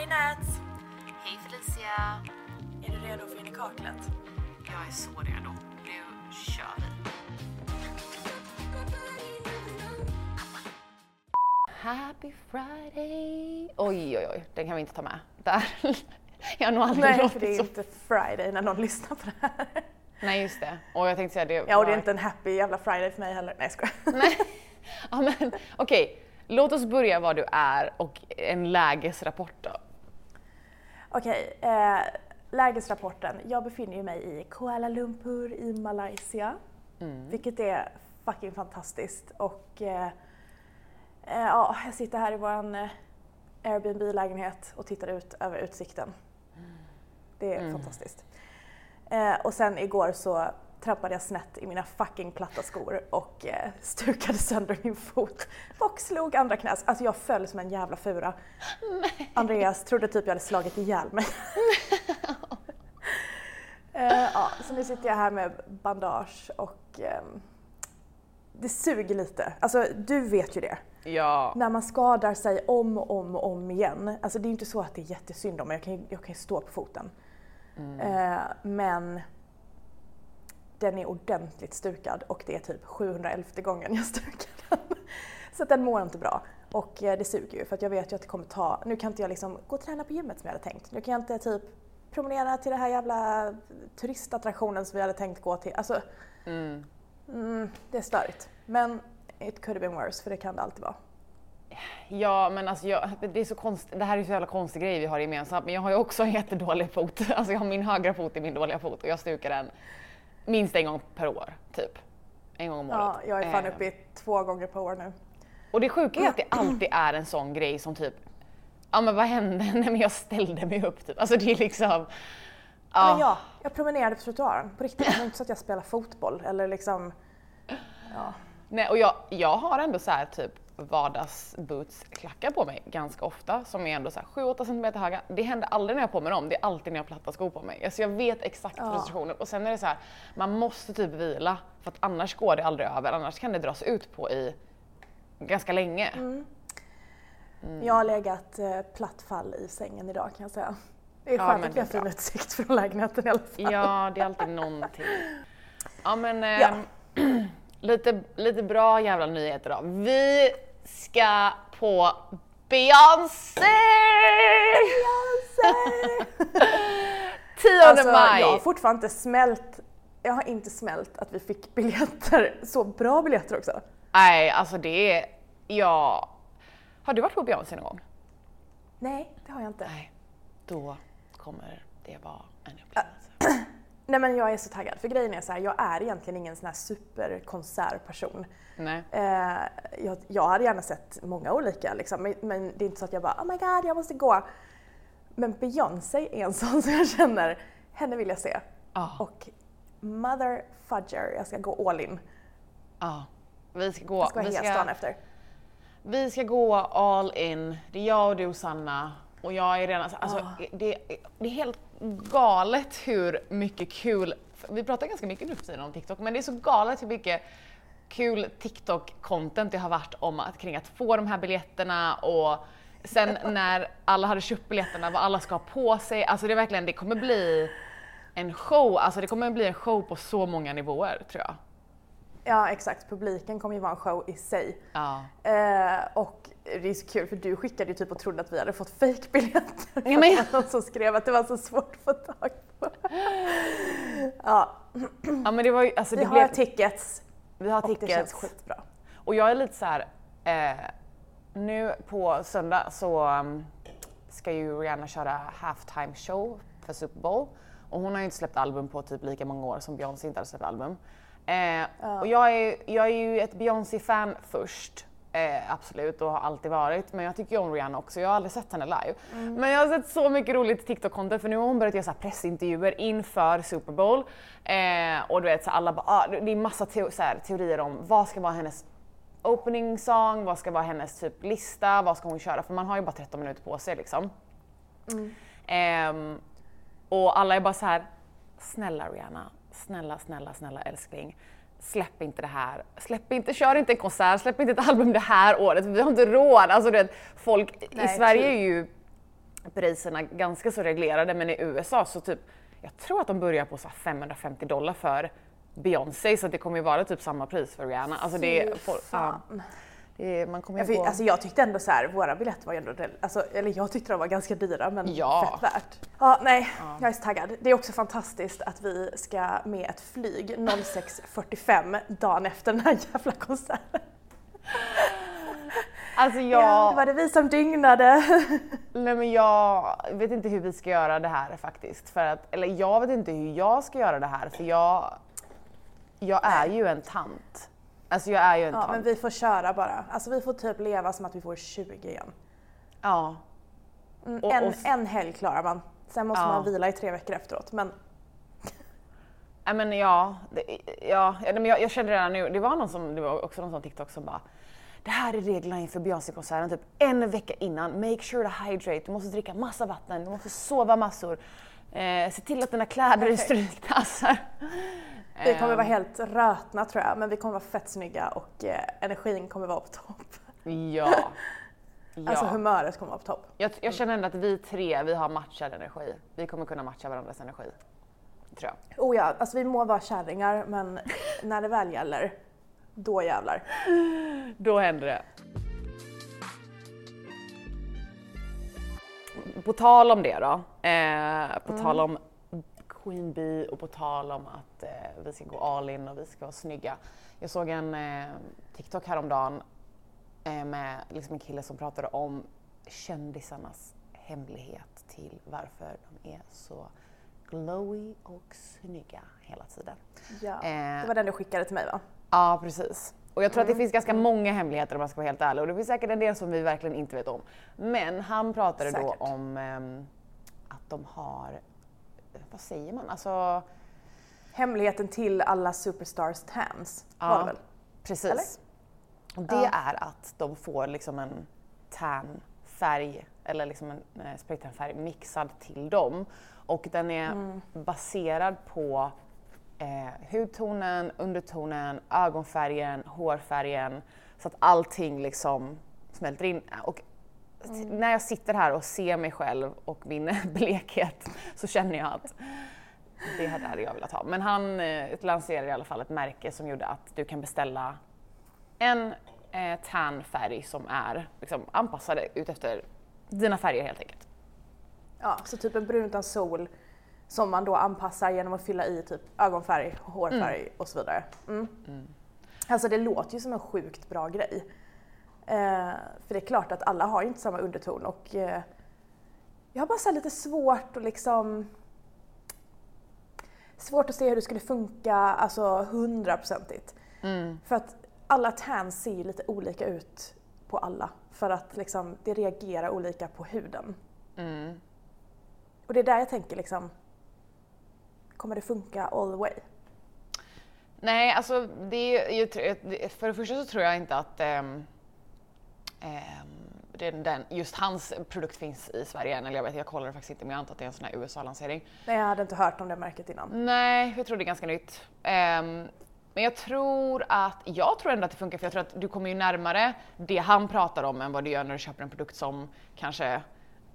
Hej Nat! Hej Felicia! Är du redo för in i kaklet? Jag är så redo. Nu kör vi. Happy Friday! Oj, oj, oj, den kan vi inte ta med. Där. Jag har nog aldrig Nej, låtit för det är så. inte Friday när någon lyssnar på det här. Nej, just det. Och jag tänkte säga det. Ja, och det är inte en happy jävla Friday för mig heller. Nej, jag. Nej. Ja, men okej. Låt oss börja var du är och en lägesrapport då. Okej, eh, lägesrapporten. Jag befinner ju mig i Kuala Lumpur i Malaysia. Vilket är fucking fantastiskt. Och eh, eh, ja, jag sitter här i vår eh, Airbnb-lägenhet och tittar ut över utsikten. Det är fantastiskt. Eh, och sen igår så trampade jag snett i mina fucking platta skor och eh, stukade sönder min fot och slog andra knäs. Alltså jag föll som en jävla fura. Andreas trodde typ jag hade slagit ihjäl mig. eh, ja, så nu sitter jag här med bandage och ehm, det suger lite. Alltså du vet ju det. Ja. När man skadar sig om och om och om igen. Alltså det är inte så att det är jättesynd om mig, jag kan ju, jag kan ju stå på foten. Eh, men den är ordentligt stukad och det är typ 711 gången jag stukar den. Så den mår inte bra. Och eh, det suger ju för att jag vet ju att det kommer ta, nu kan inte jag liksom gå och träna på gymmet som jag hade tänkt. Nu kan jag inte typ promenera till den här jävla turistattraktionen som vi hade tänkt gå till. Alltså, Mm. mm, det är störigt. Men it could have been worse, för det kan det alltid vara. Ja, men alltså jag, det är så konst, det här är så jävla konstig grej vi har gemensamt, men jag har ju också en jättedålig fot. Alltså jag har min högra fot i min dåliga fot och jag stukar den minst en gång per år, typ. En gång om året. Ja, jag är fan Eh, uppe i två gånger per år nu. Och det sjuka är att det alltid är en sån grej som typ, ja men vad hände? Nej men jag ställde mig upp typ. Alltså det är liksom, ja. Men ja, jag promenerade på trottoaren på riktigt. Det var inte så att jag spelar fotboll eller liksom... Ja. Nej, och jag, jag har ändå så här typ vardagsbootsklackar på mig ganska ofta som är ändå så här 7-8 cm höga. Det händer aldrig när jag har på mig dem, det är alltid när jag har platta skor på mig. Alltså jag vet exakt Ja. frustrationen och sen är det så här, man måste typ vila för att annars går det aldrig över, annars kan det dras ut på i ganska länge. Mm. Jag har legat eh, platt fall i sängen idag kan jag säga. Det är Ja, skönt att vi har fin utsikt från lägenheten i alla fall. Ja, det är alltid någonting. Ja men Ja. ehm, lite, lite bra jävla nyheter då. Vi ska på Beyoncé! 10 Alltså, maj! jag har fortfarande inte smält, jag har inte smält att vi fick biljetter, så bra biljetter också. Nej, alltså det är, ja. Har du varit på Beyoncé någon gång? Nej, det har jag inte. Nej. Då kommer det vara en upplevelse. Nej men jag är så taggad, för grejen är så här, jag är egentligen ingen sån här superkonsertperson. Nej. Eh, jag, jag hade gärna sett många olika liksom, men, men det är inte så att jag bara oh my god jag måste gå. Men Beyoncé är en sån som jag känner, henne vill jag se. Ja. Och mother fudger, jag ska gå all in. Ja. Vi ska gå, Jag ska vi vara dagen efter. Vi ska gå all in. Det är jag och du Sanna. Och jag är redan, alltså, Ah. det, det är helt galet hur mycket kul, vi pratar ganska mycket nu för tiden om TikTok, men det är så galet hur mycket kul TikTok-content det har varit om att, kring att få de här biljetterna och sen när alla hade köpt biljetterna, vad alla ska ha på sig. Alltså det är verkligen, det kommer bli en show, alltså det kommer bli en show på så många nivåer tror jag. Ja exakt, publiken kommer ju vara en show i sig. Ja. Eh, och det är så kul för du skickade ju typ och trodde att vi hade fått fejkbiljetter. Ja, men- någon som skrev att det var så svårt att få tag på. ja, ja men det var ju, alltså vi det har blev, tickets vi har och det känns tickets. skitbra. Och jag är lite så här, eh, nu på söndag så um, ska ju Rihanna köra halftime show för Super Bowl. Och hon har ju inte släppt album på typ lika många år som Beyoncé inte har släppt album. Eh, Och jag är, jag är ju ett Beyoncé-fan först. Eh, absolut och har alltid varit. Men jag tycker ju om Rihanna också. Jag har aldrig sett henne live. Men jag har sett så mycket roligt TikTok-content för nu har hon börjat göra så pressintervjuer inför Super Bowl. Eh, och du vet så alla bara, ah, det är massa teo- så här, teorier om vad ska vara hennes opening song, vad ska vara hennes typ lista, vad ska hon köra? För man har ju bara 13 minuter på sig liksom. Ehm, och alla är bara så här, snälla Rihanna, snälla, snälla, snälla älskling. Släpp inte det här. Släpp inte, kör inte en konsert, släpp inte ett album det här året. Vi har inte råd. Alltså, du vet, folk i Nej, Sverige är ju priserna ganska så reglerade men i USA så typ, jag tror att de börjar på så här 550 dollar för Beyoncé så det kommer ju vara typ samma pris för Rihanna. Alltså det, är- får- ja, det man kommer Ja, för, på... alltså jag tyckte ändå så här, våra biljetter var ju ändå, alltså, eller jag tyckte de var ganska dyra men Ja. fett värt. Ja, nej, jag är så taggad. Det är också fantastiskt att vi ska med ett flyg 06.45 dagen efter den här jävla konserten. alltså Ja, jag, det var det vi som dygnade. nej men jag vet inte hur vi ska göra det här faktiskt. För att, eller jag vet inte hur jag ska göra det här för jag, jag är ju en tant. Alltså jag är ju en Ja, tant. men vi får köra bara. Alltså vi får typ leva som att vi får 20 igen. Ja. Mm, Och- en, och- en helg klarar man. Sen måste Ja. man vila i tre veckor efteråt. Men Nej men ja, det, ja ja, men jag, jag kände redan nu, det var någon som, det var också någon sån TikTok som bara det här är reglerna inför Beyoncé-konserten typ en vecka innan. Make sure to hydrate, du måste dricka massa vatten, du måste sova massor. Eh, se till att dina kläder är Perfekt. Alltså. vi kommer vara Ehm, helt rötna tror jag. Men vi kommer vara fett snygga och eh, energin kommer vara på topp. Ja. ja. Alltså humöret kommer vara på topp. jag, jag känner ändå att vi tre, vi har matchad energi. Vi kommer kunna matcha varandras energi. Tror jag. Oh ja, alltså vi må vara kärringar men när det väl gäller, då jävlar. Då händer det. På tal om det då, eh, på tal om Queen Bee och på tal om att eh, vi ska gå all in och vi ska vara snygga. Jag såg en eh, TikTok häromdagen eh, med liksom en kille som pratade om kändisarnas hemlighet till varför de är så glowy och snygga hela tiden. Ja. Eh, Det var den du skickade till mig va? Ja, precis. Och jag tror att det finns ganska många hemligheter om man ska vara helt ärlig och det finns säkert en del som vi verkligen inte vet om. Men han pratade Säkert. då om ehm, att de har, vad säger man, alltså Hemligheten till alla superstars tans var det väl? precis. Eller? Och det Ja. är att de får liksom en tan färg eller liksom en eh, spraytan-färg mixad till dem och den är Mm. baserad på eh, hudtonen, undertonen, ögonfärgen, hårfärgen så att allting liksom smälter in. Och Mm. när jag sitter här och ser mig själv och min blekhet så känner jag att det här hade jag velat ha. Men han eh, lanserade i alla fall ett märke som gjorde att du kan beställa en eh, tan färg som är liksom, anpassade utefter dina färger helt enkelt. Ja, så typ en brun utan sol som man då anpassar genom att fylla i typ ögonfärg, hårfärg och så vidare. Mm. Alltså det låter ju som en sjukt bra grej. Eh, för det är klart att alla har inte samma underton och eh, jag har bara så lite svårt att liksom Svårt att se hur det skulle funka alltså hundraprocentigt. För att alla tans ser lite olika ut på alla. För att liksom, det reagerar olika på huden. Mm. Och det är där jag tänker liksom, kommer det funka all the way? Nej, alltså det är ju, för det första så tror jag inte att ehm, den, den, just hans produkt finns i Sverige än, eller jag vet jag kollar faktiskt inte men jag antar att det är en sån här USA-lansering. Nej, jag hade inte hört om det märket innan. Nej, jag tror det är ganska nytt. Ehm, men jag tror att, jag tror ändå att det funkar för jag tror att du kommer ju närmare det han pratar om än vad du gör när du köper en produkt som kanske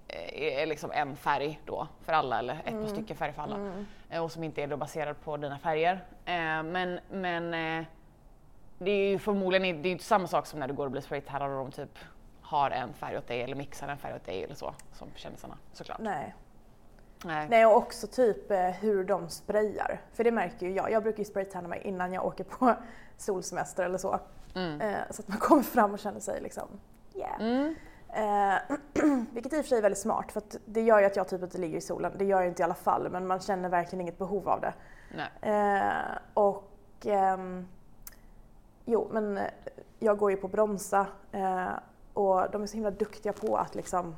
eh, är liksom en färg då för alla eller ett par stycken färger för alla. Eh, Och som inte är då baserad på dina färger. Eh, men men eh, det är ju förmodligen det är inte samma sak som när du går och blir spraytannad och de typ har en färg åt dig eller mixar en färg åt dig eller så som kändisarna såklart. Nej. Nej. Nej, och också typ eh, hur de sprayar. För det märker ju jag. Jag brukar ju spraytanna mig innan jag åker på solsemester eller så. Mm. Eh, så att man kommer fram och känner sig liksom, yeah. Mm. Eh, vilket i och för sig är väldigt smart för att det gör ju att jag typ inte ligger i solen. Det gör jag inte i alla fall men man känner verkligen inget behov av det. Nej. Och ehm, jo, men eh, jag går ju på Bronsa eh, och de är så himla duktiga på att liksom,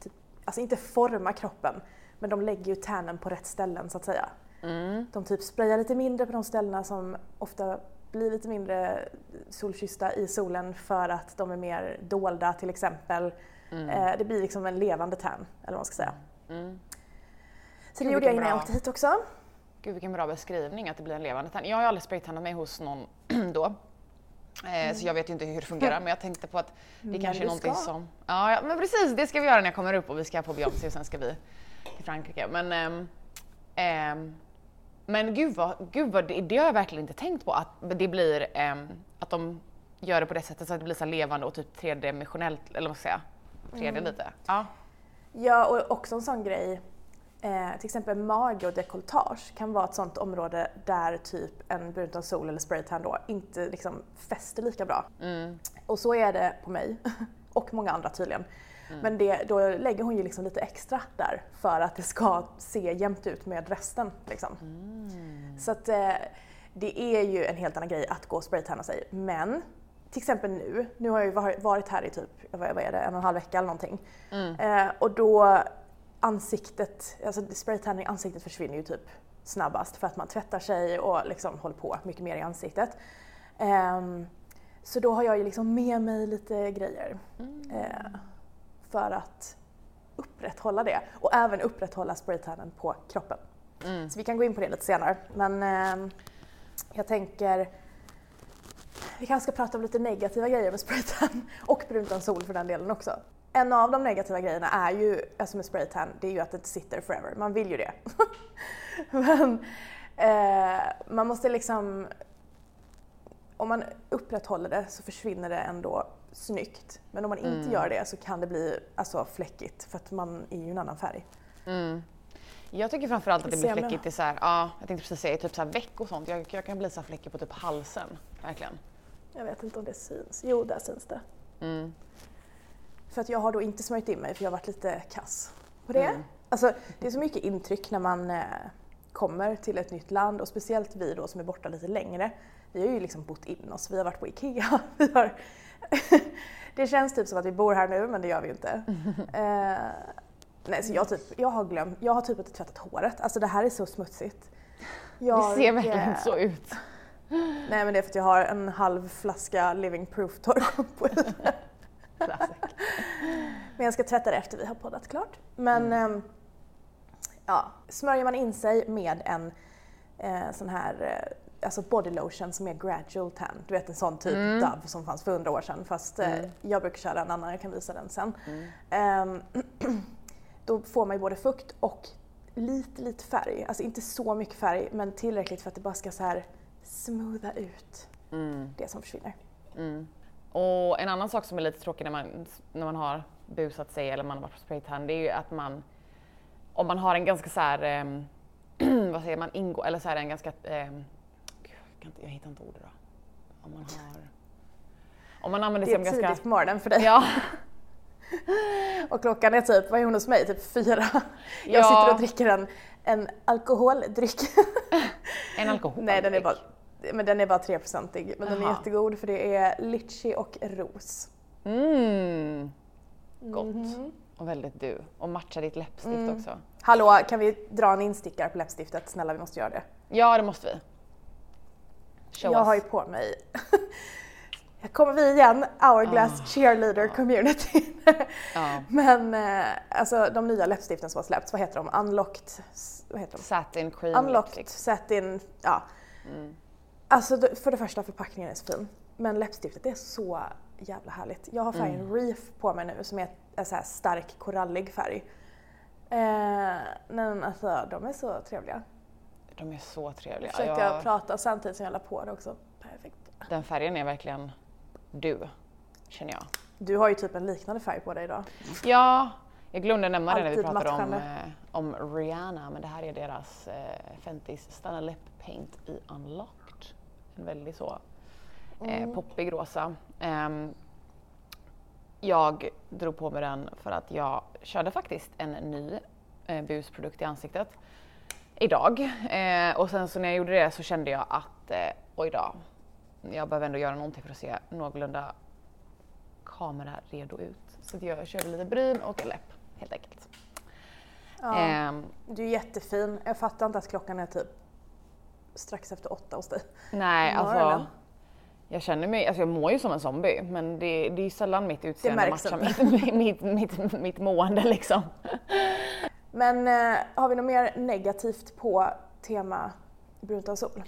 typ, alltså inte forma kroppen, men de lägger ju tannen på rätt ställen så att säga. Mm. De typ sprayar lite mindre på de ställena som ofta blir lite mindre solkyssta i solen för att de är mer dolda till exempel. Eh, det blir liksom en levande tan, eller vad man ska säga. Mm. Så Gud, det gjorde jag innan jag åkte hit också. Gud vilken bra beskrivning att det blir en levande tann. Jag har ju aldrig spraytannat mig hos någon då. Eh, Så jag vet ju inte hur det fungerar men jag tänkte på att det Men kanske är någonting ska. som... Ja, ja men precis det ska vi göra när jag kommer upp och vi ska på Beyoncé och sen ska vi till Frankrike. Men, ehm, ehm, men gud vad, gud vad det, det har jag verkligen inte tänkt på att det blir ehm, att de gör det på det sättet så att det blir så levande och typ tredimensionellt eller vad ska jag säga? 3D lite. Ja. Ja, och också en sån grej, eh, till exempel mage och dekolletage kan vara ett sånt område där typ en brun utan sol eller spraytan då inte liksom fäster lika bra. Mm. Och så är det på mig, och många andra tydligen. Men det, då lägger hon ju liksom lite extra där för att det ska se jämnt ut med resten. Liksom. Så att eh, det är ju en helt annan grej att gå och spraytanna sig. Men till exempel nu, nu har jag ju varit- här i typ, vad vad är det, en och en halv vecka eller någonting. Eh, och då ansiktet, alltså spraytanning ansiktet försvinner ju typ snabbast för att man tvättar sig och liksom håller på mycket mer i ansiktet. Ehm, så då har jag ju liksom med mig lite grejer eh, för att upprätthålla det och även upprätthålla spraytannen på kroppen. Så vi kan gå in på det lite senare. Men ehm, jag tänker vi kanske ska prata om lite negativa grejer med spraytan och brunt utan sol för den delen också. En av de negativa grejerna är ju, alltså med spraytan, det är ju att det inte sitter forever. Man vill ju det. Men eh, man måste liksom, om man upprätthåller det så försvinner det ändå snyggt. Men om man inte gör det så kan det bli alltså, fläckigt för att man är ju en annan färg. Jag tycker framförallt att det blir fläckigt i så här, ja, jag tänkte precis säga typ så här veck och sånt. Jag, jag kan bli så här fläckig på typ halsen, verkligen. Jag vet inte om det syns. Jo, där syns det. Mm. För att jag har då inte smörjt in mig för jag har varit lite kass på det. Mm. Alltså, det är så mycket intryck när man eh, kommer till ett nytt land och speciellt vi då som är borta lite längre. Vi har ju liksom bott in oss, vi har varit på IKEA. Vi har det känns typ som att vi bor här nu men det gör vi ju inte. Eh, nej, så jag, typ, jag har glömt, jag har typ inte tvättat håret. Alltså det här är så smutsigt. Jag, det ser verkligen eh, så ut. Nej men det är för att jag har en halv flaska Living Proof torrschampo. Classic. Men jag ska tvätta det efter vi har poddat klart. Men ehm, ja, smörjer man in sig med en eh, sån här eh, alltså body lotion som är gradual tan. Du vet en sån typ Dove som fanns för hundra år sedan fast eh, jag brukar köra en annan, jag kan visa den sen. Ehm, då får man ju både fukt och lite, lite färg. Alltså inte så mycket färg men tillräckligt för att det bara ska så här smootha ut det som försvinner. Och en annan sak som är lite tråkig när man, när man har busat sig eller man har varit på spraytan, det är ju att man, om man har en ganska så här, ehm, vad säger man, ingå, eller så här en ganska, ehm, gud, jag, kan inte, jag hittar inte ordet då. Om man har, om man använder Det är tidigt ganska, på morgonen för dig. ja, Och klockan är typ, vad är hon hos mig? Typ fyra. Jag Ja. sitter och dricker en, en alkoholdryck. en alkohol. Nej, den är bara, men den är bara 3-procentig. Men den är jättegod för det är litchi och ros. Mm, gott. Mhm. Och väldigt du. Och matcha ditt läppstift Mm. också. Hallå, kan vi dra en instickare på läppstiftet? Snälla, vi måste göra det. Ja, det måste vi. Show jag us. har ju på mig Här kommer vi igen, Hourglass cheerleader community. Ja. Men eh, alltså de nya läppstiften som har släppts, vad heter de? Unlocked? vad heter de? Satin cream Unlocked, satin, ja. Mm. Alltså för det första förpackningen är så fin. Men läppstiftet är så jävla härligt. Jag har färgen Mm. Reef på mig nu som är en så stark korallig färg. Eh, men alltså de är så trevliga. De är så trevliga. Jag försökte Jag- prata samtidigt som jag la på det också. Perfekt. Den färgen är verkligen du, känner jag. Du har ju typ en liknande färg på dig idag. Ja, jag glömde nämna det när vi pratade om, eh, om Rihanna, men det här är deras eh, Fentis Stunna Lip Paint i Unlocked. En väldigt så eh, Mm. poppig rosa. Ehm, jag drog på mig den för att jag körde faktiskt en ny eh, busprodukt i ansiktet idag. Eh, och sen så när jag gjorde det så kände jag att eh, oj då, jag behöver ändå göra någonting för att se någorlunda kamera redo ut. Så jag körde lite bryn och läpp helt enkelt. Ja. Ehm, Du är jättefin. Jag fattar inte att klockan är typ strax efter åtta hos dig. nej, alltså jag känner mig, alltså jag mår ju som en zombie men det, det är ju sällan mitt utseende matchar mitt, mitt, mitt, mitt mående liksom. Men eh, har vi något mer negativt på tema brunt av sol?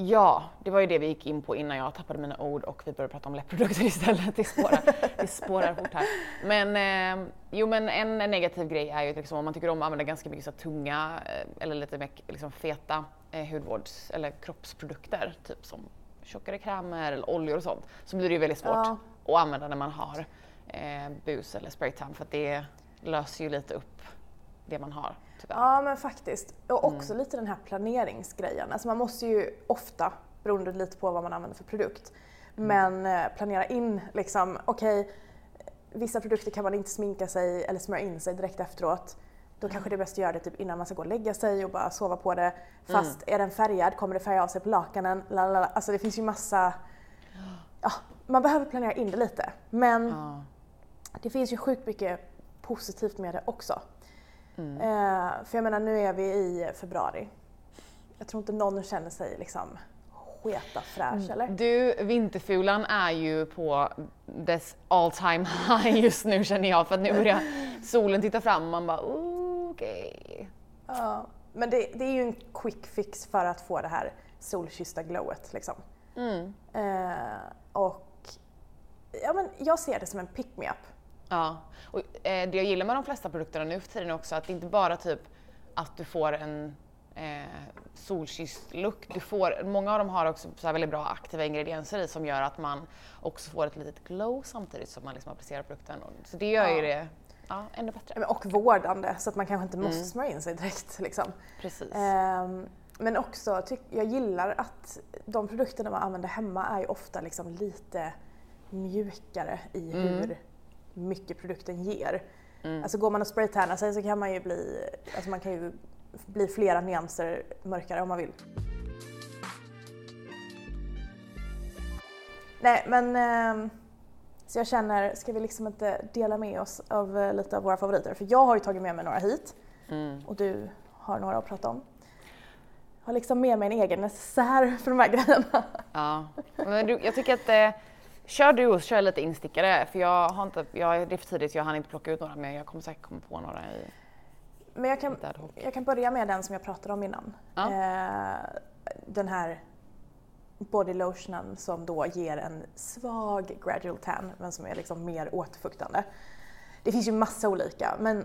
Ja, det var ju det vi gick in på innan jag tappade mina ord och vi började prata om läppprodukter istället. Det spårar, det spårar fort här. Men eh, jo men en negativ grej är ju liksom om man tycker om att använda ganska mycket så tunga eh, eller lite mer liksom feta eh, hudvårds eller kroppsprodukter, typ som tjockare krämer eller oljor och sånt, så blir det ju väldigt svårt ja. att använda när man har eh, bus eller spraytan för att det löser ju lite upp det man har. Tyvärr. Ja men faktiskt. Och också mm. lite den här planeringsgrejen. Alltså man måste ju ofta, beroende lite på vad man använder för produkt, mm. men eh, planera in liksom, okej, okay, vissa produkter kan man inte sminka sig eller smörja in sig direkt efteråt. Då mm. kanske det är bäst att göra det typ innan man ska gå och lägga sig och bara sova på det. Fast mm. är den färgad, kommer det färga av sig på lakanen? Lalala. Alltså det finns ju massa... Ja, man behöver planera in det lite. Men ja. det finns ju sjukt mycket positivt med det också. Mm. Eh, för jag menar nu är vi i februari. Jag tror inte någon känner sig liksom sketa fräsch mm. eller? Du, vinterfulan är ju på dess all time high just nu känner jag för att nu börjar solen titta fram och man bara okej. Okay. Ja, men det, det, är ju en quick fix för att få det här solkyssta glowet liksom. Mm. Eh, och ja, men jag ser det som en pick-me-up. Ja, och eh, det jag gillar med de flesta produkterna nu för tiden är också att det inte bara typ att du får en eh, solkysst look. Du får, många av dem har också så väldigt bra aktiva ingredienser i som gör att man också får ett litet glow samtidigt som man liksom applicerar produkten. Så det gör ja. ju det ja, ännu bättre. Och vårdande så att man kanske inte måste mm. smörja in sig direkt. Liksom. Precis. Um, men också, jag gillar att de produkterna man använder hemma är ju ofta liksom lite mjukare i mm. hur mycket produkten ger. Mm. Alltså går man och spraytannar sig så kan man ju bli, alltså man kan ju bli flera nyanser mörkare om man vill. Nej men eh, så jag känner, ska vi liksom inte dela med oss av eh, lite av våra favoriter? För jag har ju tagit med mig några hit mm. och du har några att prata om. Jag har liksom med mig en egen necessär för de här grejerna. Ja, men du, jag tycker att eh, Kör du och kör lite instickare för jag har inte, jag, det är för tidigt jag hann inte plocka ut några men jag kommer säkert komma på några i Men jag kan, jag kan börja med den som jag pratade om innan. Ja. Eh, den här body lotionen som då ger en svag gradual tan men som är liksom mer återfuktande. Det finns ju massa olika men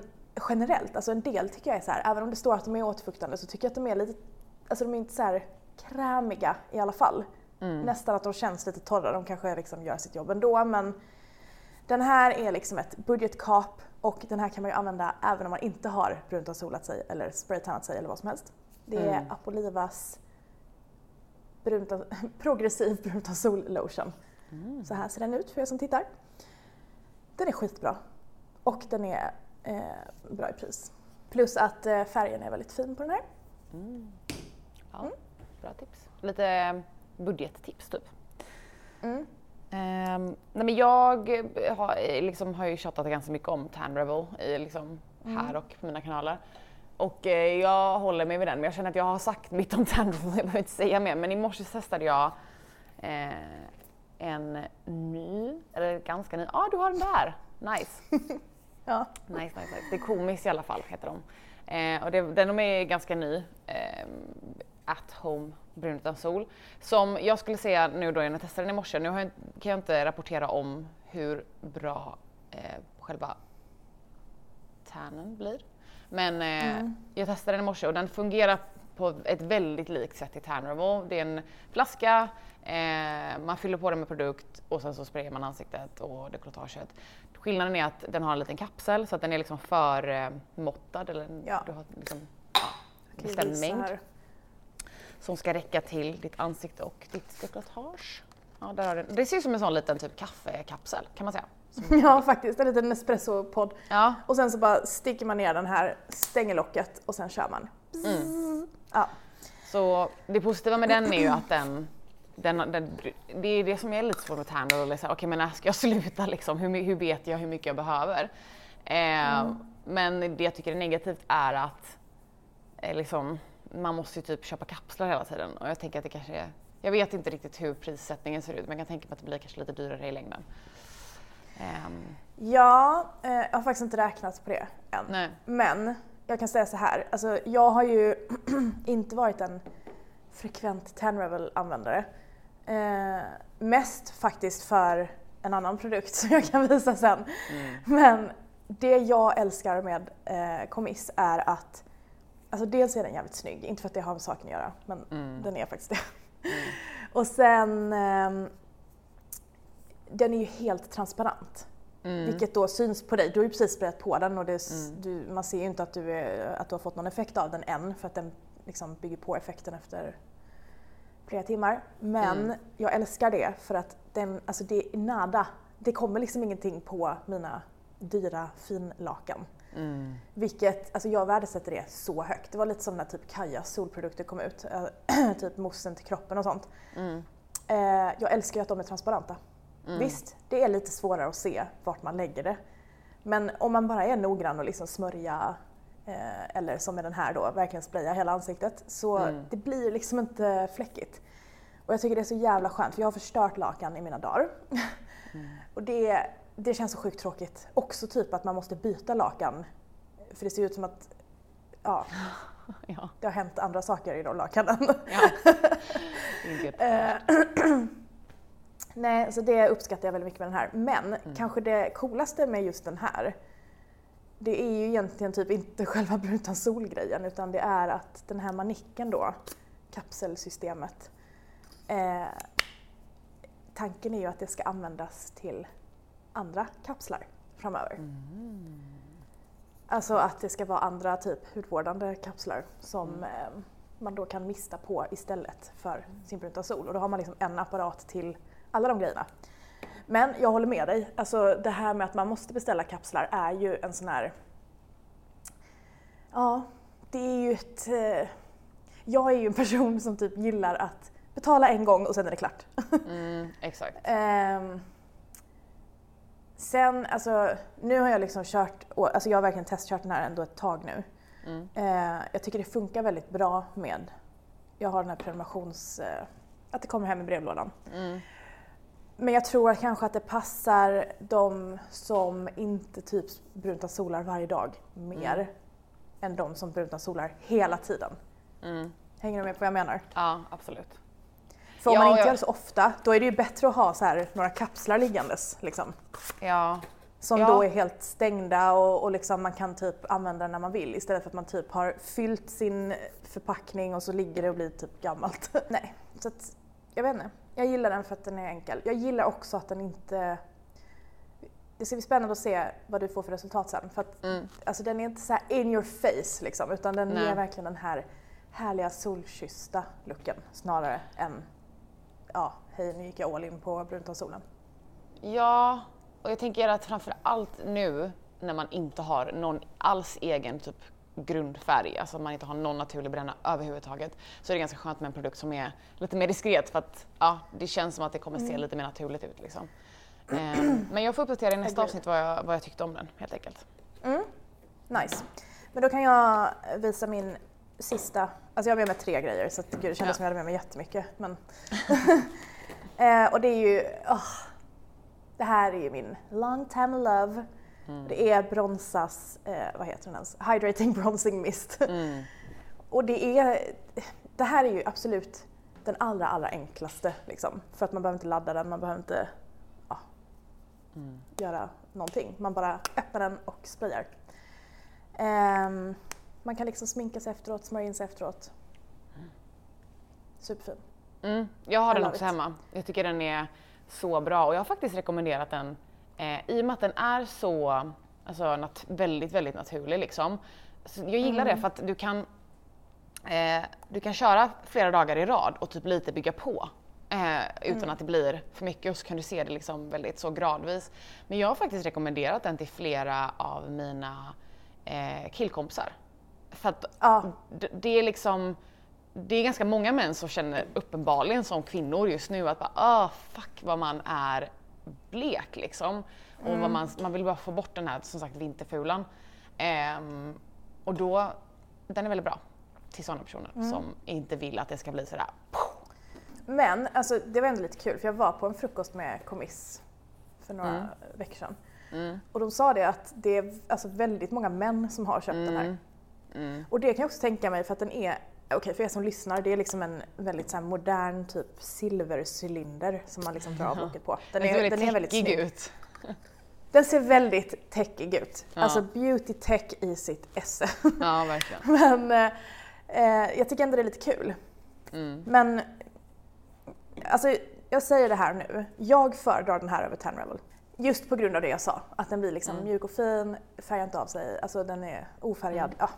generellt, alltså en del tycker jag är så här, även om det står att de är återfuktande så tycker jag att de är lite, alltså de är inte så här krämiga i alla fall. Mm. Nästan att de känns lite torra, de kanske liksom gör sitt jobb ändå men den här är liksom ett budgetkap och den här kan man ju använda även om man inte har brunt solat sig eller spraytannat sig eller vad som helst. Det är mm. Apolivas brunta, progressiv brunta sol lotion. Mm. Så här ser den ut för er som tittar. Den är skitbra och den är eh, bra i pris. Plus att eh, färgen är väldigt fin på den här. Mm. Ja, mm. Bra tips. Lite budgettips typ. Mm. Um, nej men jag har, liksom, har ju tjatat ganska mycket om Tan Rebel i, liksom, mm. här och på mina kanaler. Och eh, jag håller mig vid den, men jag känner att jag har sagt mitt om Rebel, jag behöver inte säga mer. Men i morse testade jag eh, en ny, eller ganska ny, ja ah, du har den där, nice. ja. Nice, nice, nice. Det är komiskt i alla fall, heter de. Eh, och det, den är ganska ny, eh, at home brun utan sol. Som jag skulle säga nu då när jag testade den i morse, nu jag, kan jag inte rapportera om hur bra eh, själva tannen blir. Men eh, mm. jag testade den i morse och den fungerar på ett väldigt likt sätt i Tanrevel. Det är en flaska, eh, man fyller på den med produkt och sen så sprayar man ansiktet och dekolletaget. Skillnaden är att den har en liten kapsel så att den är liksom för eh, eller ja. du har liksom, ja, bestämd mängd som ska räcka till ditt ansikte och ditt dekolletage. Ja, där har den. Det ser ut som en sån liten typ kaffekapsel kan man säga. Ja faktiskt, en liten espresso-podd. Ja. Och sen så bara sticker man ner den här, stänger locket och sen kör man. Mm. Ja. Så det positiva med den är ju att den, den, den det är det som är lite svårt med Tandle, okej okay, men när ska jag sluta liksom? Hur, hur vet jag hur mycket jag behöver? Eh, mm. Men det jag tycker är negativt är att eh, liksom, man måste ju typ köpa kapslar hela tiden och jag tänker att det kanske är, jag vet inte riktigt hur prissättningen ser ut men jag kan tänka mig att det blir kanske lite dyrare i längden. Um. Ja, eh, jag har faktiskt inte räknat på det än. Nej. Men jag kan säga så här, alltså jag har ju inte varit en frekvent Tenrevel-användare. Eh, mest faktiskt för en annan produkt som jag kan visa sen. Mm. Men det jag älskar med eh, Comiss är att Alltså dels är den jävligt snygg, inte för att det har med saken att göra, men mm. den är faktiskt det. Mm. och sen, eh, den är ju helt transparent. Mm. Vilket då syns på dig. Du har ju precis sprayat på den och det, mm. du, man ser ju inte att du, är, att du har fått någon effekt av den än för att den liksom bygger på effekten efter flera timmar. Men mm. jag älskar det för att den, alltså det är nada. Det kommer liksom ingenting på mina dyra finlakan. Mm. Vilket, alltså jag värdesätter det så högt. Det var lite som när typ Kajas solprodukter kom ut, äh, typ moussen till kroppen och sånt. Mm. Eh, jag älskar ju att de är transparenta. Mm. Visst, det är lite svårare att se vart man lägger det. Men om man bara är noggrann och liksom smörja eh, eller som med den här då, verkligen spraya hela ansiktet så mm. det blir liksom inte fläckigt. Och jag tycker det är så jävla skönt för jag har förstört lakan i mina dagar. Mm. och det, det känns så sjukt tråkigt. Också typ att man måste byta lakan för det ser ut som att ja, ja. det har hänt andra saker i de lakanen. Ja. Nej, så det uppskattar jag väldigt mycket med den här. Men mm. kanske det coolaste med just den här det är ju egentligen typ inte själva brutan solgrejen utan det är att den här manicken då, kapselsystemet, eh, tanken är ju att det ska användas till andra kapslar framöver. Mm. Alltså att det ska vara andra typ hudvårdande kapslar som mm. eh, man då kan mista på istället för sin brunta sol och då har man liksom en apparat till alla de grejerna. Men jag håller med dig, alltså det här med att man måste beställa kapslar är ju en sån här... Ja, det är ju ett... Eh, jag är ju en person som typ gillar att betala en gång och sen är det klart. Mm, exakt. um, sen, alltså nu har jag liksom kört, alltså jag har verkligen testkört den här ändå ett tag nu. Mm. Uh, jag tycker det funkar väldigt bra med, jag har den här prenumerations, uh, att det kommer hem i brevlådan. Mm. Men jag tror kanske att det passar de som inte typ bruntar solar varje dag mer mm. än de som bruntar solar hela tiden. Mm. Hänger du med på vad jag menar? Ja, absolut. För om ja, man inte ja. gör det så ofta, då är det ju bättre att ha så här några kapslar liggandes. Liksom. Ja. Som ja. då är helt stängda och, och liksom man kan typ använda när man vill istället för att man typ har fyllt sin förpackning och så ligger det och blir typ gammalt. Nej, så att, jag vet inte. Jag gillar den för att den är enkel. Jag gillar också att den inte... Det ska bli spännande att se vad du får för resultat sen. För att, mm. alltså, den är inte så in your face liksom, utan den Nej. ger verkligen den här härliga solkyssta looken snarare än ja, hej nu gick jag all in på bruntonsolen. Ja, och jag tänker att framför allt nu när man inte har någon alls egen typ grundfärg, alltså man inte har någon naturlig bränna överhuvudtaget, så är det ganska skönt med en produkt som är lite mer diskret för att ja, det känns som att det kommer se mm. lite mer naturligt ut. Liksom. Um, men jag får uppdatera i nästa avsnitt vad jag, vad jag tyckte om den helt enkelt. Mm. Nice. Men då kan jag visa min sista, alltså jag har med mig tre grejer så att, gud, det kändes ja. som jag hade med mig jättemycket. Men eh, och det är ju, oh, det här är ju min long time love Mm. Det är Bronsas, eh, vad heter den ens, Hydrating Bronzing Mist. Mm. och det är, det här är ju absolut den allra, allra enklaste liksom. För att man behöver inte ladda den, man behöver inte ja, mm. göra någonting. Man bara öppnar den och sprayar. Um, man kan liksom sminka sig efteråt, smörja in sig efteråt. Superfin. Mm, jag har den också hemma. Jag tycker den är så bra och jag har faktiskt rekommenderat den Eh, I och med att den är så alltså, väldigt, väldigt naturlig liksom. Så jag gillar mm. det för att du kan, eh, du kan köra flera dagar i rad och typ lite bygga på. Eh, utan mm. att det blir för mycket och så kan du se det liksom väldigt så gradvis. Men jag har faktiskt rekommenderat den till flera av mina eh, killkompisar. För att ah. det är liksom det är ganska många män som känner uppenbarligen som kvinnor just nu att bara, ah, fuck vad man är blek liksom. Mm. Och man, man vill bara få bort den här som sagt vinterfulan. Um, och då, den är väldigt bra till sådana personer mm. som inte vill att det ska bli sådär Men alltså, det var ändå lite kul för jag var på en frukost med Kommiss för några mm. veckor sedan. Mm. Och de sa det att det är alltså väldigt många män som har köpt den här. Mm. Mm. Och det kan jag också tänka mig för att den är okej för er som lyssnar, det är liksom en väldigt så modern typ silvercylinder som man liksom drar av locket på. Den, är, den är väldigt snygg. ut. Den ser väldigt techig ut. Ja. Alltså beauty tech i sitt esse. Ja, verkligen. Men eh, jag tycker ändå det är lite kul. Mm. Men alltså, jag säger det här nu. Jag föredrar den här över Ten Rebel. Just på grund av det jag sa, att den blir liksom mm. mjuk och fin, färgar inte av sig, alltså den är ofärgad. Mm. Ja,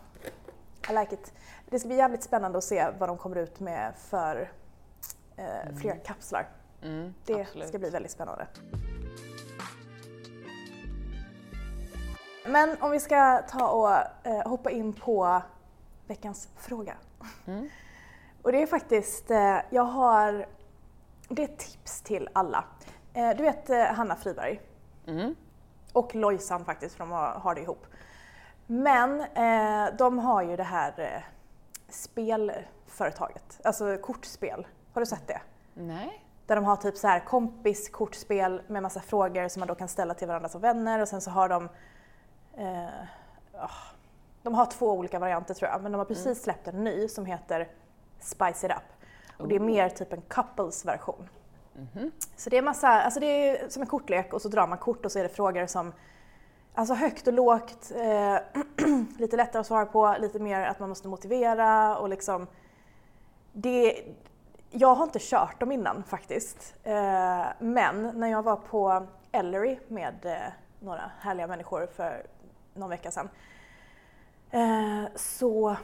I like it. Det ska bli jävligt spännande att se vad de kommer ut med för eh, mm. fler kapslar. Mm, det absolut. ska bli väldigt spännande. Men om vi ska ta och eh, hoppa in på veckans fråga. Mm. och det är faktiskt, eh, jag har, det är tips till alla. Eh, du vet eh, Hanna Friberg? Mm. Och Lojsan faktiskt, för de har, har det ihop. Men eh, de har ju det här eh, spelföretaget, alltså kortspel. Har du sett det? Nej. Där de har typ så här kompis kortspel med massa frågor som man då kan ställa till varandra som vänner och sen så har de eh, oh, de har två olika varianter tror jag, men de har precis mm. släppt en ny som heter Spice It Up. Och det är mer typ en couples version. Mm. Så det är massa, alltså det är som en kortlek och så drar man kort och så är det frågor som Alltså högt och lågt, eh, lite lättare att svara på, lite mer att man måste motivera och liksom det, Jag har inte kört dem innan faktiskt, eh, men när jag var på Ellery med eh, några härliga människor för någon vecka sedan eh, så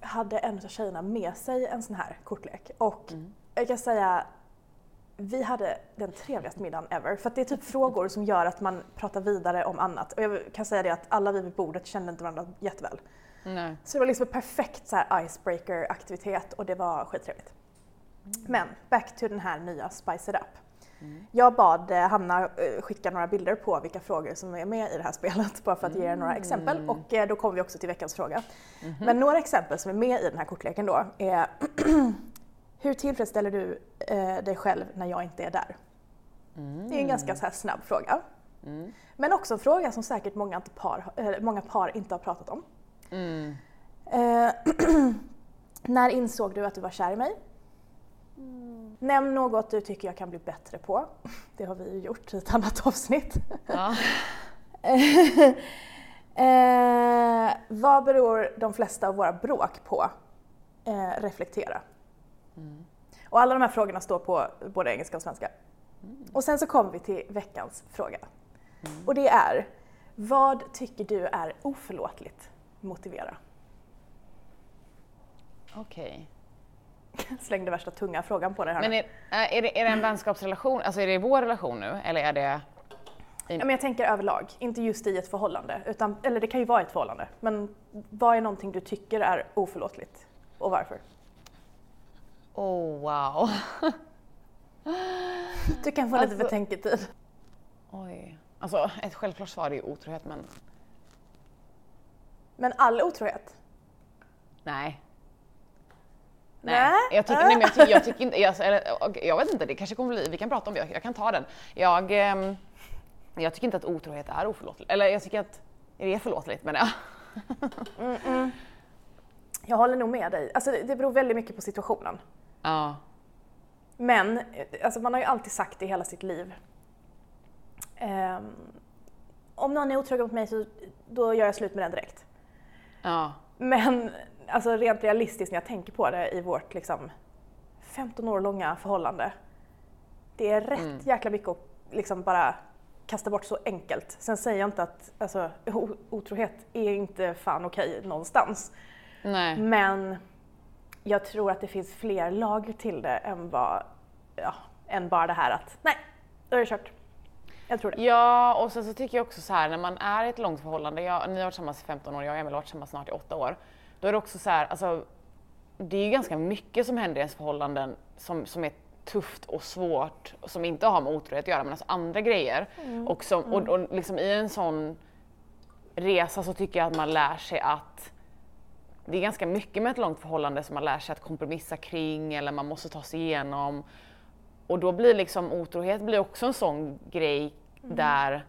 hade en av tjejerna med sig en sån här kortlek och mm. jag kan säga vi hade den trevligaste middagen ever. För att det är typ frågor som gör att man pratar vidare om annat. Och jag kan säga det att alla vi vid bordet kände inte varandra jätteväl. Nej. Så det var liksom en perfekt så icebreaker-aktivitet och det var skittrevligt. Mm. Men back to den här nya Spice It Up. Mm. Jag bad eh, Hanna eh, skicka några bilder på vilka frågor som är med i det här spelet bara för att ge er några exempel mm. och eh, då kommer vi också till veckans fråga. Mm. Men några exempel som är med i den här kortleken då är Hur tillfredsställer du eh, dig själv när jag inte är där? Mm. Det är en ganska så här snabb fråga. Mm. Men också en fråga som säkert många par, äh, många par inte har pratat om. Mm. Eh, när insåg du att du var kär i mig? Mm. Nämn något du tycker jag kan bli bättre på. Det har vi ju gjort i ett annat avsnitt. Ja. eh, vad beror de flesta av våra bråk på? Eh, reflektera. Mm. Och alla de här frågorna står på både engelska och svenska. Mm. Och sen så kommer vi till veckans fråga. Mm. Och det är, vad tycker du är oförlåtligt? Motivera. Okej. Okay. Slängde värsta tunga frågan på dig här. Men är, är, det, är det en vänskapsrelation, alltså är det vår relation nu eller är det? Ja, men jag tänker överlag, inte just i ett förhållande, utan, eller det kan ju vara ett förhållande. Men vad är någonting du tycker är oförlåtligt och varför? Oh wow. du kan få alltså, lite betänketid. Oj. Alltså ett självklart svar är ju otrohet men... Men all otrohet? Nej. Nej, jag tycker, nej, men jag, tycker, jag tycker inte, jag, jag vet inte, det kanske kommer bli, vi kan prata om det, jag kan ta den. Jag, eh, jag tycker inte att otrohet är oförlåtligt, eller jag tycker att det är förlåtligt menar jag. mm -mm. Jag håller nog med dig, alltså det beror väldigt mycket på situationen. Ja. Men alltså man har ju alltid sagt det hela sitt liv. Um, om någon är otrogen mot mig så då gör jag slut med den direkt. Ja. Men alltså rent realistiskt när jag tänker på det i vårt liksom 15 år långa förhållande. Det är rätt mm. jäkla mycket att liksom bara kasta bort så enkelt. Sen säger jag inte att alltså, otrohet är inte fan okej någonstans. Nej. Men jag tror att det finns fler lager till det än, vad, ja, än bara det här att nej, då är det kört. Jag tror det. Ja, och sen så tycker jag också så här när man är i ett långt förhållande, jag, ni har varit tillsammans i 15 år, jag och Emil har varit tillsammans snart i 8 år. Då är det också så här, alltså det är ju ganska mycket som händer i ens förhållanden som, som är tufft och svårt som inte har med otrohet att göra men alltså andra grejer. Mm. Och, som, och, och liksom i en sån resa så tycker jag att man lär sig att det är ganska mycket med ett långt förhållande som man lär sig att kompromissa kring eller man måste ta sig igenom. Och då blir liksom otrohet blir också en sån grej mm. där,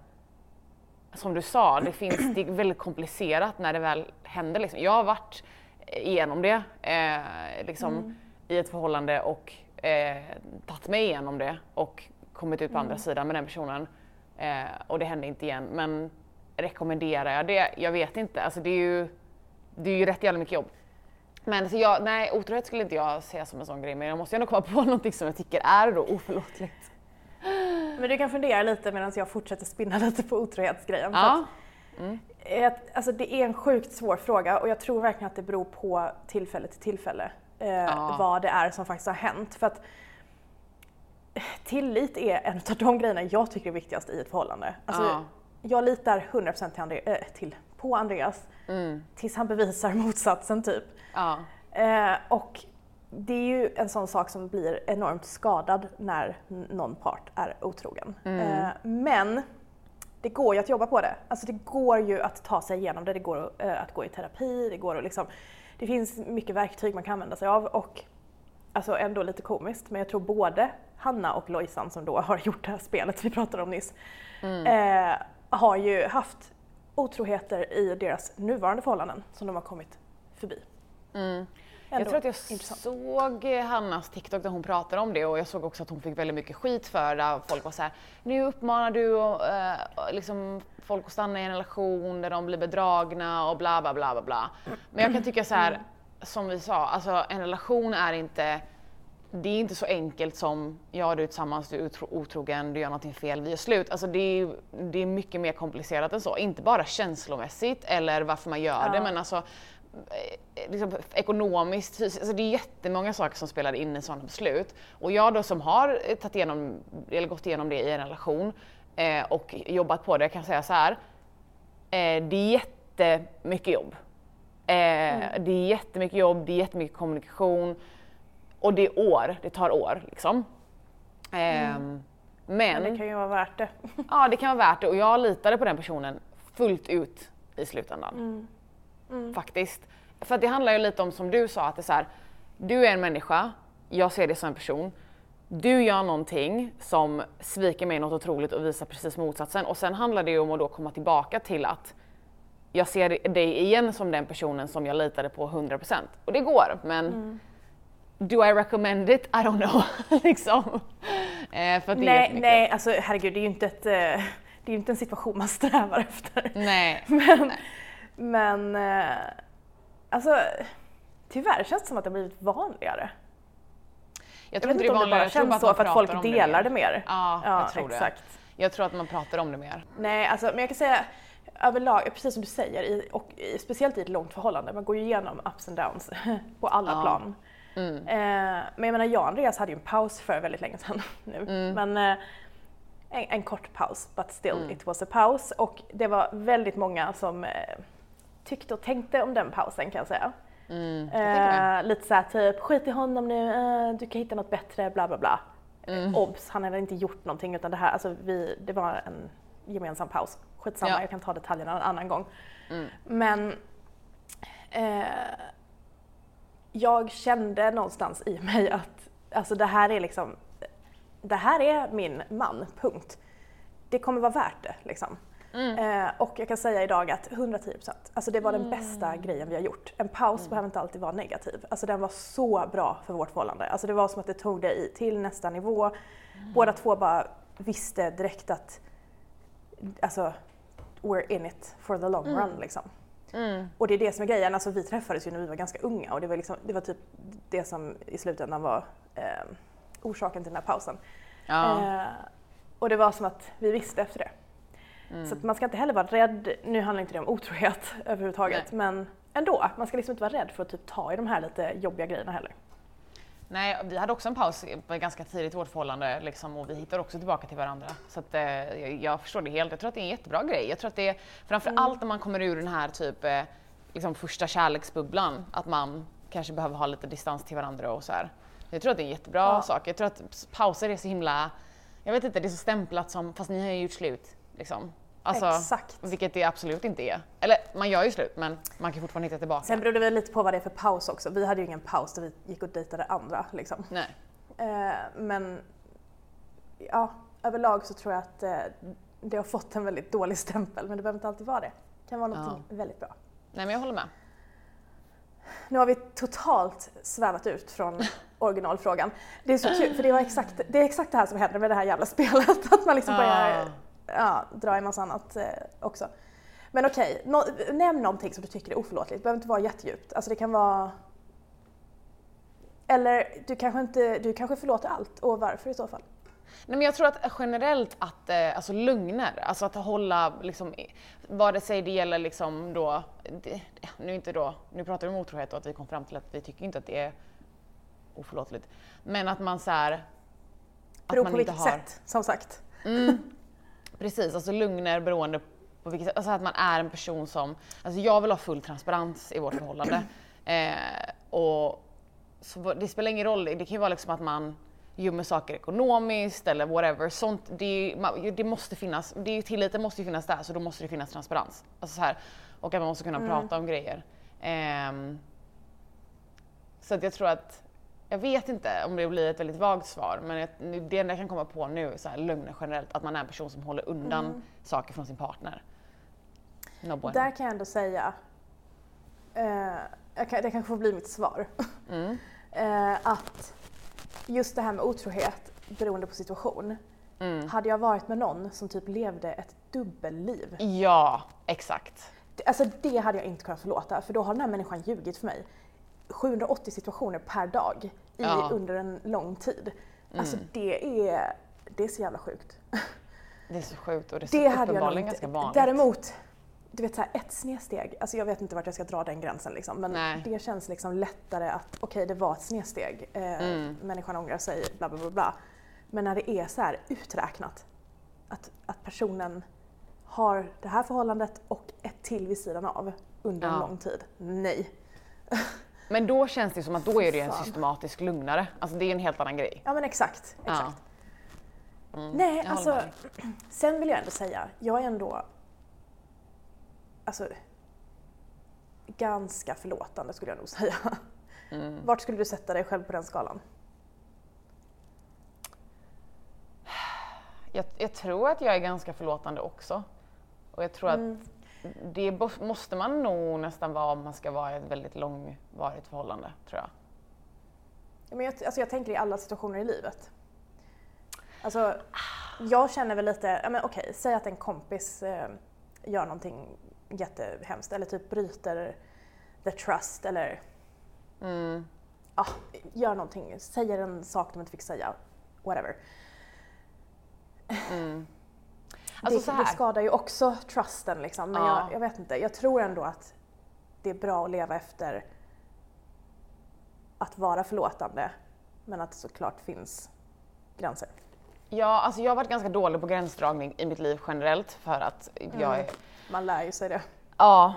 som du sa, det, finns, det är väldigt komplicerat när det väl händer. Liksom. Jag har varit igenom det eh, liksom, Mm. i ett förhållande och eh, tagit mig igenom det och kommit ut på andra Mm. sidan med den personen. Eh, och det hände inte igen. Men rekommenderar jag det? Jag vet inte. Alltså, det, är ju, det är ju rätt jävla mycket jobb. Men så jag, nej, otrohet skulle inte jag se som en sån grej, men jag måste ändå komma på någonting som jag tycker är då oförlåtligt. Men du kan fundera lite medan jag fortsätter spinna lite på otrohetsgrejen. Ja. eh, alltså det är en sjukt svår fråga och jag tror verkligen att det beror på tillfälle till tillfälle eh, Ja. vad det är som faktiskt har hänt. För att eh, tillit är en av de grejerna jag tycker är viktigast i ett förhållande. Alltså, Ja. Jag litar 100% till, Andre, eh, till på Andreas Mm. tills han bevisar motsatsen typ. Ja. Eh, och det är ju en sån sak som blir enormt skadad när någon part är otrogen. Eh, men det går ju att jobba på det. Alltså det går ju att ta sig igenom det. Det går eh, att gå i terapi, det går att liksom... Det finns mycket verktyg man kan använda sig av och alltså ändå lite komiskt, men jag tror både Hanna och Lojsan som då har gjort det här spelet vi pratade om nyss, eh, har ju haft otroheter i deras nuvarande förhållanden som de har kommit förbi. Mm. Jag tror att jag intressant. såg eh, Hannas TikTok där hon pratade om det och jag såg också att hon fick väldigt mycket skit för där folk var så här, nu uppmanar du eh, liksom folk att stanna i en relation där de blir bedragna och bla bla bla bla bla. Men jag kan tycka så här, som vi sa, alltså en relation är inte det är inte så enkelt som ja du är tillsammans, du är otro, otrogen, du gör någonting fel, vi är slut. Alltså det är, det är mycket mer komplicerat än så. Inte bara känslomässigt eller varför man gör det Ja. men alltså eh, liksom, ekonomiskt, fysiskt, alltså det är jättemånga saker som spelar in i sådana beslut. Och jag då som har eh, tagit igenom, eller gått igenom det i en relation eh, och jobbat på det kan säga så här. Eh, det är jättemycket jobb. Eh, Det är jättemycket jobb, det är jättemycket kommunikation och det är år, det tar år liksom. Ehm, Men men det kan ju vara värt det. ja, det kan vara värt det och jag litade på den personen fullt ut i slutändan. Faktiskt. För att det handlar ju lite om som du sa, att det är så här, du är en människa, jag ser dig som en person. Du gör någonting som sviker mig något otroligt och visar precis motsatsen. Och sen handlar det ju om att då komma tillbaka till att jag ser dig igen som den personen som jag litade på 100%. Och det går, men do I recommend it? I don't know. liksom. Eh, för att det Nej, jättemycket. nej, alltså herregud, det är ju inte, ett, eh, det är inte en situation man strävar efter. Nej. Men, men eh, alltså, tyvärr känns det som att det har blivit vanligare. Jag Jag tror vet inte det om det bara jag känns så för att folk delar det mer. mer. Ja, jag tror exakt. det. Jag tror att man pratar om det mer. Nej, alltså, men jag kan säga överlag, precis som du säger, i, och i, speciellt i ett långt förhållande, man går ju igenom ups and downs på alla Ja. plan. Mm. Eh, men jag menar, jag och Andreas hade ju en paus för väldigt länge sedan nu. Mm. Men eh, en, en kort paus, but still it was a paus. Och det var väldigt många som eh, tyckte och tänkte om den pausen kan jag säga. Mm, jag. Eh, lite såhär typ, skit i honom nu, eh, du kan hitta något bättre, bla bla bla. Mm. Obs, han hade inte gjort någonting utan det här, alltså vi, det var en gemensam paus. Skitsamma, Ja. jag kan ta detaljerna en annan gång. Mm. Men eh, jag kände någonstans i mig att alltså det här är liksom, det här är min man, punkt. Det kommer vara värt det liksom. Mm. Eh, och jag kan säga idag att 110%, alltså det var den bästa grejen vi har gjort. En paus Mm. behöver inte alltid vara negativ. Alltså den var så bra för vårt förhållande. Alltså det var som att det tog i, till nästa nivå. Mm. Båda två bara visste direkt att alltså, we're in it for the long run liksom. Mm. Och det är det som är grejen, alltså vi träffades ju när vi var ganska unga och det var, liksom, det var typ det som i slutändan var eh, orsaken till den här pausen. Ja. Eh, och det var som att vi visste efter det. Mm. Så man ska inte heller vara rädd, nu handlar inte det om otrohet överhuvudtaget, men ändå, man ska liksom inte vara rädd för att typ ta i de här lite jobbiga grejerna heller. Nej, vi hade också en paus ganska tidigt i vårt förhållande liksom, och vi hittade också tillbaka till varandra. Så att, eh, jag, förstår det helt. Jag tror att det är en jättebra grej. Jag tror att det är framför allt när man kommer ur den här typ eh, liksom första kärleksbubblan, att man kanske behöver ha lite distans till varandra och så här. Jag tror att det är en jättebra Ja. sak. Jag tror att pauser är så himla, jag vet inte, det är så stämplat som, fast ni har ju gjort slut. Liksom. Alltså, Exakt. Vilket det absolut inte är. Eller man gör ju slut men man kan fortfarande hitta tillbaka. Sen beror det väl lite på vad det är för paus också. Vi hade ju ingen paus där vi gick och dejtade andra liksom. Nej. Eh, men ja, överlag så tror jag att eh, det har fått en väldigt dålig stämpel, men det behöver inte alltid vara det. Det kan vara något väldigt bra. Nej men jag håller med. Nu har vi totalt svävat ut från originalfrågan. Det är så kul, för det, var exakt, det är exakt det här som händer med det här jävla spelet. Att man liksom börjar Ah. Ja, dra i massa annat eh, också. Men okej, nå nämn någonting som du tycker är oförlåtligt. Det behöver inte vara jättedjupt. Alltså det kan vara... Eller du kanske, inte, du kanske förlåter allt och varför i så fall? Nej, men jag tror att generellt att eh, alltså lögner, alltså att hålla liksom, vare sig det gäller liksom då, det, nu inte då, nu pratar vi om otrohet och att vi kom fram till att vi tycker inte att det är oförlåtligt. Men att man så här, att Beror man på inte vilket har, sätt, som sagt. Precis, alltså lögner beroende på vilket sätt, alltså att man är en person som, alltså jag vill ha full transparens i vårt förhållande. Eh, och så det spelar ingen roll, det kan ju vara liksom att man gömmer saker ekonomiskt eller whatever. Sånt, det, det måste finnas, det tilliten måste ju finnas där så då måste det finnas transparens. Alltså så här, och att man måste kunna prata om grejer. Ehm, så att jag tror att, jag vet inte om det blir ett väldigt vagt svar men det enda jag kan komma på nu är så här, lögner generellt, att man är en person som håller undan saker från sin partner. No bueno. Där kan jag ändå säga, eh, jag kan, det kanske får bli mitt svar, Mm. eh, att just det här med otrohet beroende på situation. Mm. Hade jag varit med någon som typ levde ett dubbelliv, Ja, exakt. alltså det hade jag inte kunnat förlåta för då har den här människan ljugit för mig 780 situationer per dag i, Ja. Mm. under en lång tid. Alltså det är, det är så jävla sjukt. Det är så sjukt och det är så Det uppenbarligen ganska vanligt. Däremot, du vet så här, ett snedsteg, alltså jag vet inte vart jag ska dra den gränsen liksom, men Nej. det känns liksom lättare att okej det var ett snedsteg, eh, Mm. människan ångrar sig, bla bla bla bla. Men när det är så här uträknat, att, att personen har det här förhållandet och ett till vid sidan av under en Ja. lång tid. Nej. Men då känns det som att då är det en systematisk lugnare. Alltså det är en helt annan grej. Ja men exakt, Ja. exakt. Mm, Nej, alltså sen vill jag ändå säga, jag är ändå alltså, ganska förlåtande skulle jag nog säga. Mm. Vart skulle du sätta dig själv på den skalan? Jag, jag tror att jag är ganska förlåtande också. Och jag tror Mm. att det måste man nog nästan vara om man ska vara i ett väldigt långvarigt förhållande, tror jag. Ja, Men jag, alltså jag tänker i alla situationer i livet. Alltså, jag känner väl lite, ja men okej, säg att en kompis eh, gör någonting jättehemskt eller typ bryter the trust eller Mm. ja, gör någonting, säger en sak de inte fick säga, whatever. Mm. Alltså det, det skadar ju också trusten liksom. Men Ja. jag, jag vet inte, jag tror ändå att det är bra att leva efter att vara förlåtande. Men att det såklart finns gränser. Ja, alltså jag har varit ganska dålig på gränsdragning i mitt liv generellt för att Mm. jag är Man lär ju sig det. Ja,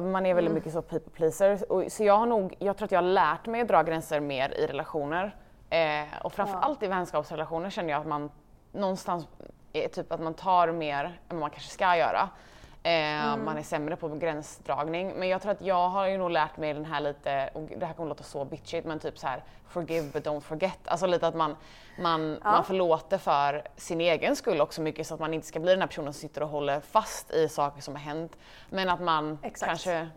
man är väldigt Mm. mycket så people pleaser. Och, så jag har nog, jag tror att jag har lärt mig att dra gränser mer i relationer. Eh, och framförallt i vänskapsrelationer känner jag att man någonstans är typ att man tar mer än vad man kanske ska göra. Eh, Mm. Man är sämre på gränsdragning. Men jag tror att jag har ju nog lärt mig den här lite, och det här kommer låta så bitchigt, men typ så här forgive but don't forget. Alltså lite att man, man, Ja. man förlåter för sin egen skull också mycket så att man inte ska bli den här personen som sitter och håller fast i saker som har hänt. Men att man Exakt. kanske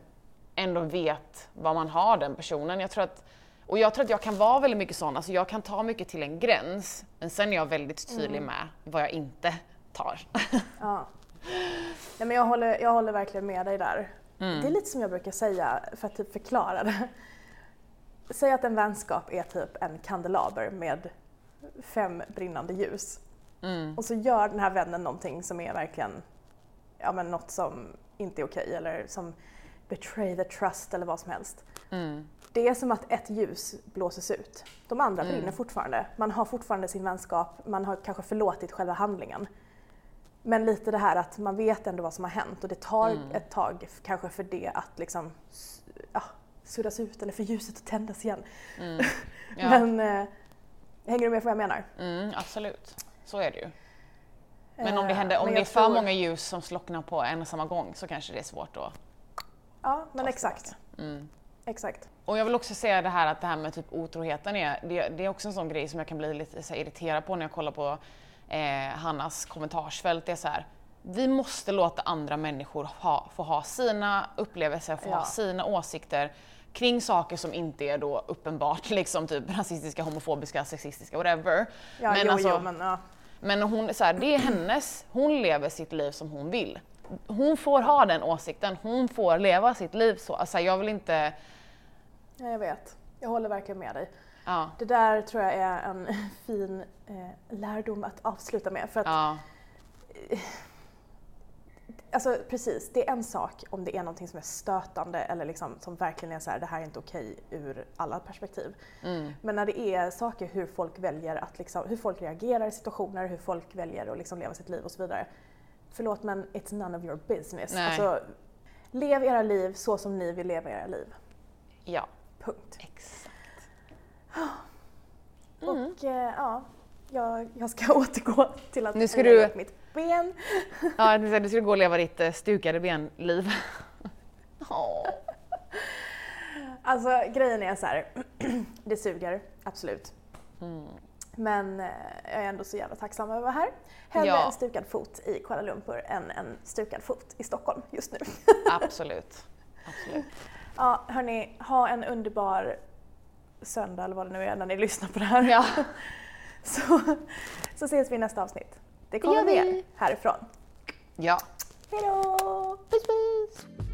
ändå vet vad man har den personen. Jag tror att, och jag tror att jag kan vara väldigt mycket sån, alltså jag kan ta mycket till en gräns, men sen är jag väldigt tydlig med vad jag inte tar. Ja. Nej, men jag, håller, jag håller verkligen med dig där. Mm. Det är lite som jag brukar säga för att typ förklara det. Säg att en vänskap är typ en kandelaber med fem brinnande ljus. Mm. Och så gör den här vännen någonting som är verkligen ja, men något som inte är okej eller som betray the trust eller vad som helst. Mm. Det är som att ett ljus blåses ut. De andra Mm. brinner fortfarande. Man har fortfarande sin vänskap, man har kanske förlåtit själva handlingen. Men lite det här att man vet ändå vad som har hänt och det tar Mm. ett tag kanske för det att liksom ja, suddas ut eller för ljuset att tändas igen. Mm. Ja. Men eh, hänger du med på vad jag menar? Mm, absolut, så är det ju. Men om det, Eh, händer, om det är för tror- många ljus som slocknar på en och samma gång så kanske det är svårt att Ja, men exakt. Mm. Exakt. Och jag vill också säga det här att det här med typ otroheten är, det, det är också en sån grej som jag kan bli lite irriterad på när jag kollar på eh, Hannas kommentarsfält. Det är så här, vi måste låta andra människor ha, få ha sina upplevelser, få Ja. ha sina åsikter. kring saker som inte är då uppenbart liksom typ rasistiska, homofobiska, sexistiska, whatever. Ja, men jo, alltså, jo, men ja. men hon, så här, det är hennes, hon lever sitt liv som hon vill. Hon får ha den åsikten, hon får leva sitt liv så. Alltså jag vill inte, ja, jag vet. Jag håller verkligen med dig. ja, Det där tror jag är en fin eh, lärdom att avsluta med. För att, ja, alltså, precis, det är en sak om det är någonting som är stötande eller liksom, som verkligen är så här, det här är inte okej ur alla perspektiv. mm, Men när det är saker hur folk väljer att liksom, hur folk reagerar i situationer, hur folk väljer att liksom leva sitt liv och så vidare. Förlåt men it's none of your business. Nej. Alltså, lev era liv så som ni vill leva era liv. ja, Punkt. exakt. Och eh, ja, jag, jag ska återgå till att Nu ska du- upp mitt ben. Ja, du skulle gå och leva ditt eh, stukade benliv. Åh. Alltså grejen är så här, det suger, absolut. Mm. Men eh, jag är ändå så jävla tacksam över att vara här. Hellre Ja. en stukad fot i Kuala Lumpur än en stukad fot i Stockholm just nu. Absolut. Absolut. Ja, hörni, ha en underbar söndag eller vad det nu är när ni lyssnar på det här. Ja. Så, så ses vi i nästa avsnitt. Det kommer mer härifrån. ja. Hejdå! Puss puss!